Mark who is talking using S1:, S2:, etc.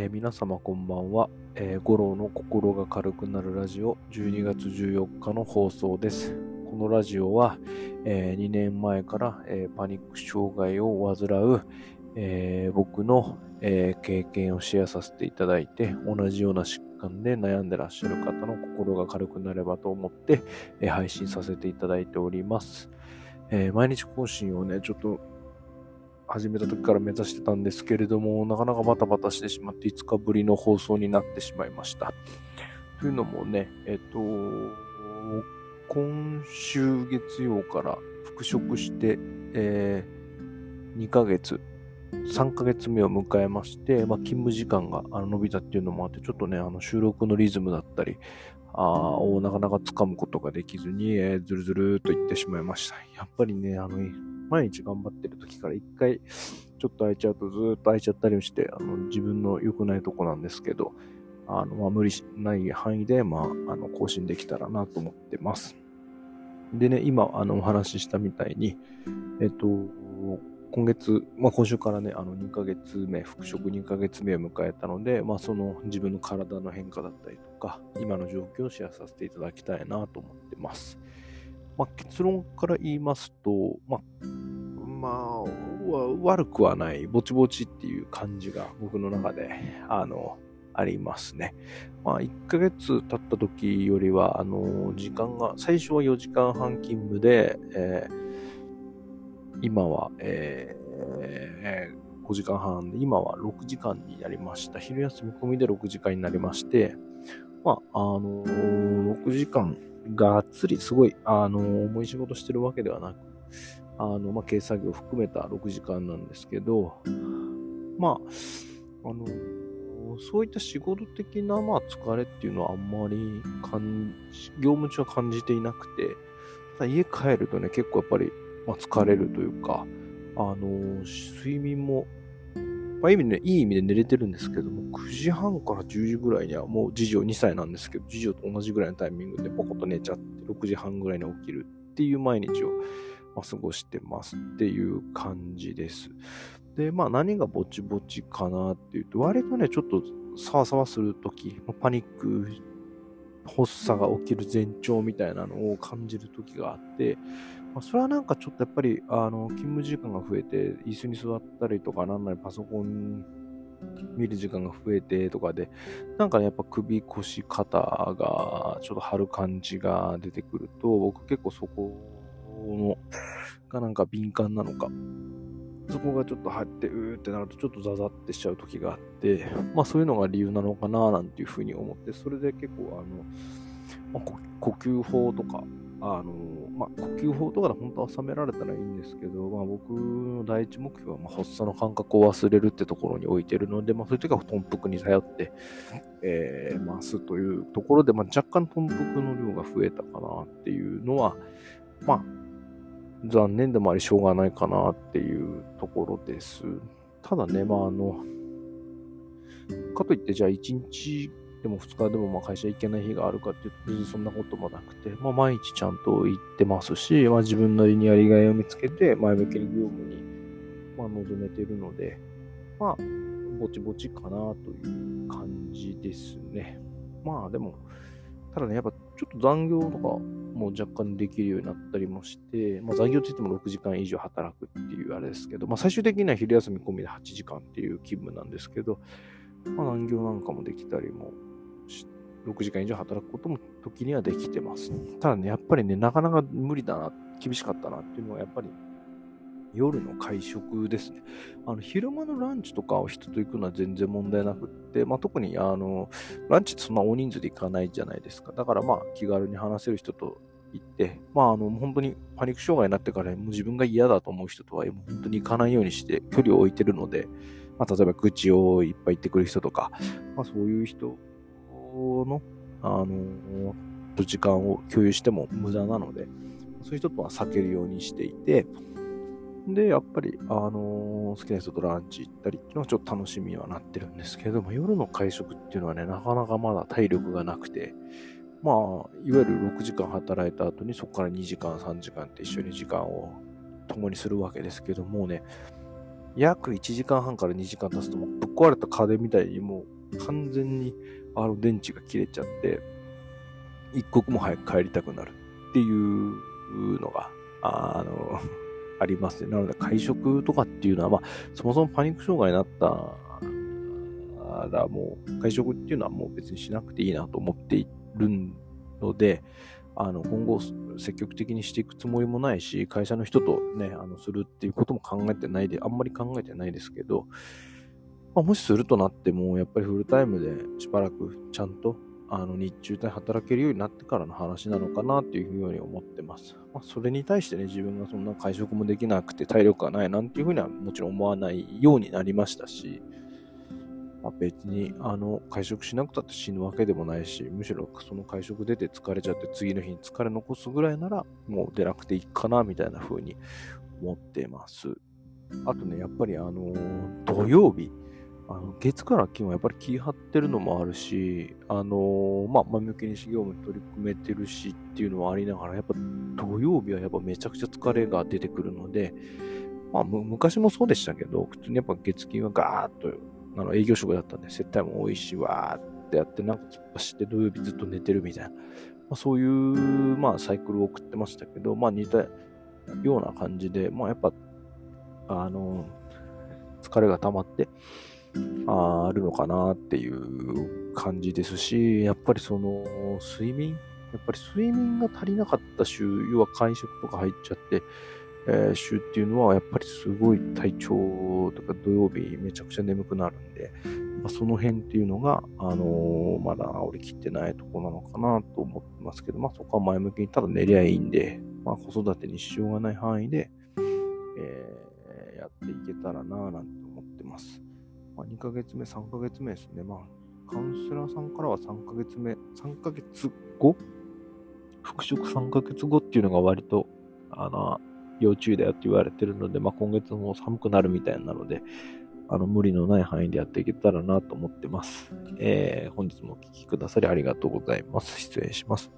S1: えー皆様こんばんは、えー、五郎の心が軽くなるラジオ12月14日の放送です。このラジオは、え2年前から、えーパニック障害を患う、え僕の、え経験をシェアさせていただいて、同じような疾患で悩んでらっしゃる方の心が軽くなればと思って、え配信させていただいております。え毎日更新をね、ちょっと始めた時から目指してたんですけれども、なかなかバタバタしてしまって5日ぶりの放送になってしまいました。というのもね、えっと、今週月曜から復職して、えー2ヶ月、3ヶ月目を迎えまして、まあ、勤務時間があの伸びたっていうのもあって、ちょっとね、あの収録のリズムだったり、あをなかなか掴むことができずに、えーずるずると言ってしまいました。やっぱりね、あの、毎日頑張ってる時から一回ちょっと空いちゃうとずっと空いちゃったりして、あの自分の良くないとこなんですけど、あの、まあ、無理しない範囲で、まあ、あの、更新できたらなと思ってます。でね、今、あの、お話ししたみたいに、えっと、今月、まあ、今週からね、あの、2ヶ月目、復職2ヶ月目を迎えたので、まあ、その自分の体の変化だったりとか、今の状況をシェアさせていただきたいなと思ってます。まあ、結論から言いますと、まあ、まあ、悪くはない、ぼちぼちっていう感じが僕の中で、あの、ありますね。まあ、1ヶ月経った時よりは、あの、時間が、最初は4時間半勤務で、えー今は、えー5時間半で、今は6時間になりました。昼休み込みで6時間になりまして、まあ、あの6時間がっつりすごい、あの重い仕事してるわけではなく、あの、まあ、軽作業含めた6時間なんですけど、まあ、あのそういった仕事的な、まあ、疲れっていうのはあんまり感じ、業務中は感じていなくて、ただ家帰るとね、結構やっぱり、まあ、疲れるというか、あの睡眠も、まあ、意味ね、いい意味で寝れてるんですけども、9時半から10時ぐらいにはもう次女2歳なんですけど、次女と同じぐらいのタイミングでポコッと寝ちゃって、6時半ぐらいに起きるっていう毎日を、まあ、過ごしてますっていう感じです。で、まあ何がぼちぼちかなっていうと、割とね、ちょっとサワサワするとき、パニック、発作が起きる前兆みたいなのを感じるときがあって、まあ、それはなんかちょっとやっぱり、あの、勤務時間が増えて、椅子に座ったりとか、なんなりパソコン見る時間が増えてとかで、なんかね、やっぱ首、腰、肩がちょっと張る感じが出てくると、僕結構そこの、がなんか敏感なのか、そこがちょっと張って、うーってなると、ちょっとザザってしちゃう時があって、まあそういうのが理由なのかななんていうふうに思って、それで結構、あの、まあ、呼吸法とか、あの、まあ、呼吸法とかで本当は収められたらいいんですけど、まあ僕の第一目標は、まあ、発作の感覚を忘れるってところに置いてるので、まあそういう時は豚腹に頼って、えー、ますというところで、まあ若干豚腹の量が増えたかなっていうのは、まあ、残念でもありしょうがないかなっていうところです。ただね、まああの、かといってじゃあ1日でも2日でもまあ会社行けない日があるかっていうと別にそんなこともなくて、まあ毎日ちゃんと行ってますし、まあ自分なりにやりがいを見つけて前向きに業務にまあ臨めてるので、まあぼちぼちかなという感じですね。まあでも、ただね、やっぱちょっと残業とかもう若干できるようになったりもして、まあ残業って言っても6時間以上働くっていうあれですけど、まあ最終的には昼休み込みで8時間っていう勤務なんですけど、まあ残業なんかもできたりもし、6時間以上働くことも時にはできてます。ただね、やっぱりね、なかなか無理だな、厳しかったなっていうのはやっぱり夜の会食ですね。あの昼間のランチとかを人と行くのは全然問題なくって、まあ、特にあのランチってそんな大人数で行かないじゃないですか。だからまあ気軽に話せる人と行って、まああの本当にパニック障害になってからもう自分が嫌だと思う人とは本当に行かないようにして距離を置いてるので、まあ、例えば愚痴をいっぱい言ってくる人とか、まあ、そういう人の、あの時間を共有しても無駄なので、そういう人とは避けるようにしていて、で、やっぱり、あの好きな人とランチ行ったりっていうのはちょっと楽しみにはなってるんですけれども、夜の会食っていうのはね、なかなかまだ体力がなくて、まあ、いわゆる6時間働いた後にそこから2時間、3時間って一緒に時間を共にするわけですけどもね、約1時間半から2時間経つともぶっ壊れた家電みたいにもう完全にあの電池が切れちゃって、一刻も早く帰りたくなるっていうのが、あの、ありますね。なので会食とかっていうのは、まあ、そもそもパニック障害になったらもう会食っていうのはもう別にしなくていいなと思っていてるので、あの、今後積極的にしていくつもりもないし、会社の人とね、あの、するっていうことも考えてないで、あんまり考えてないですけど、まあ、もしするとなっても、やっぱりフルタイムでしばらくちゃんと、あの、日中で働けるようになってからの話なのかなっていうふうに思ってます。まあ、それに対してね、自分がそんな会食もできなくて体力がないなんていうふうにはもちろん思わないようになりましたし、まあ、別に、あの、会食しなくたって死ぬわけでもないし、むしろその会食出て疲れちゃって次の日に疲れ残すぐらいなら、もう出なくていいかな、みたいな風に思ってます。あとね、やっぱりあの、土曜日、あの月から金はやっぱり気張ってるのもあるし、あのまあ、前向きに事業も取り組めてるしっていうのはありながら、やっぱ土曜日はやっぱめちゃくちゃ疲れが出てくるので、まあ、昔もそうでしたけど、普通にやっぱ月金はガーッとあの営業職だったんで、接待も多いし、わーってやって、なんか突っ走って土曜日ずっと寝てるみたいな、まあ、そういう、まあ、サイクルを送ってましたけど、まあ、似たような感じで、まあ、やっぱ、あの、疲れが溜まって、ああるのかなっていう感じですし、やっぱりその、睡眠やっぱり睡眠が足りなかった週、要は会食とか入っちゃって、えー、週っていうのはやっぱりすごい体調とか土曜日めちゃくちゃ眠くなるんで、まあ、その辺っていうのが、あのー、まだ折り切ってないとこなのかなと思ってますけど、まあそこは前向きにただ寝りゃいいんで、まあ子育てにしようがない範囲で、えー、やっていけたらなぁなんて思ってます。まあ2ヶ月目、3ヶ月目ですね。まあカウンセラーさんからは3ヶ月目、3ヶ月後？復職3ヶ月後っていうのが割と、あの、要注意だよって言われてるので、まあ、今月も寒くなるみたいなので、あの、無理のない範囲でやっていけたらなと思ってます。えー、本日もお聴きくださりありがとうございます。失礼します。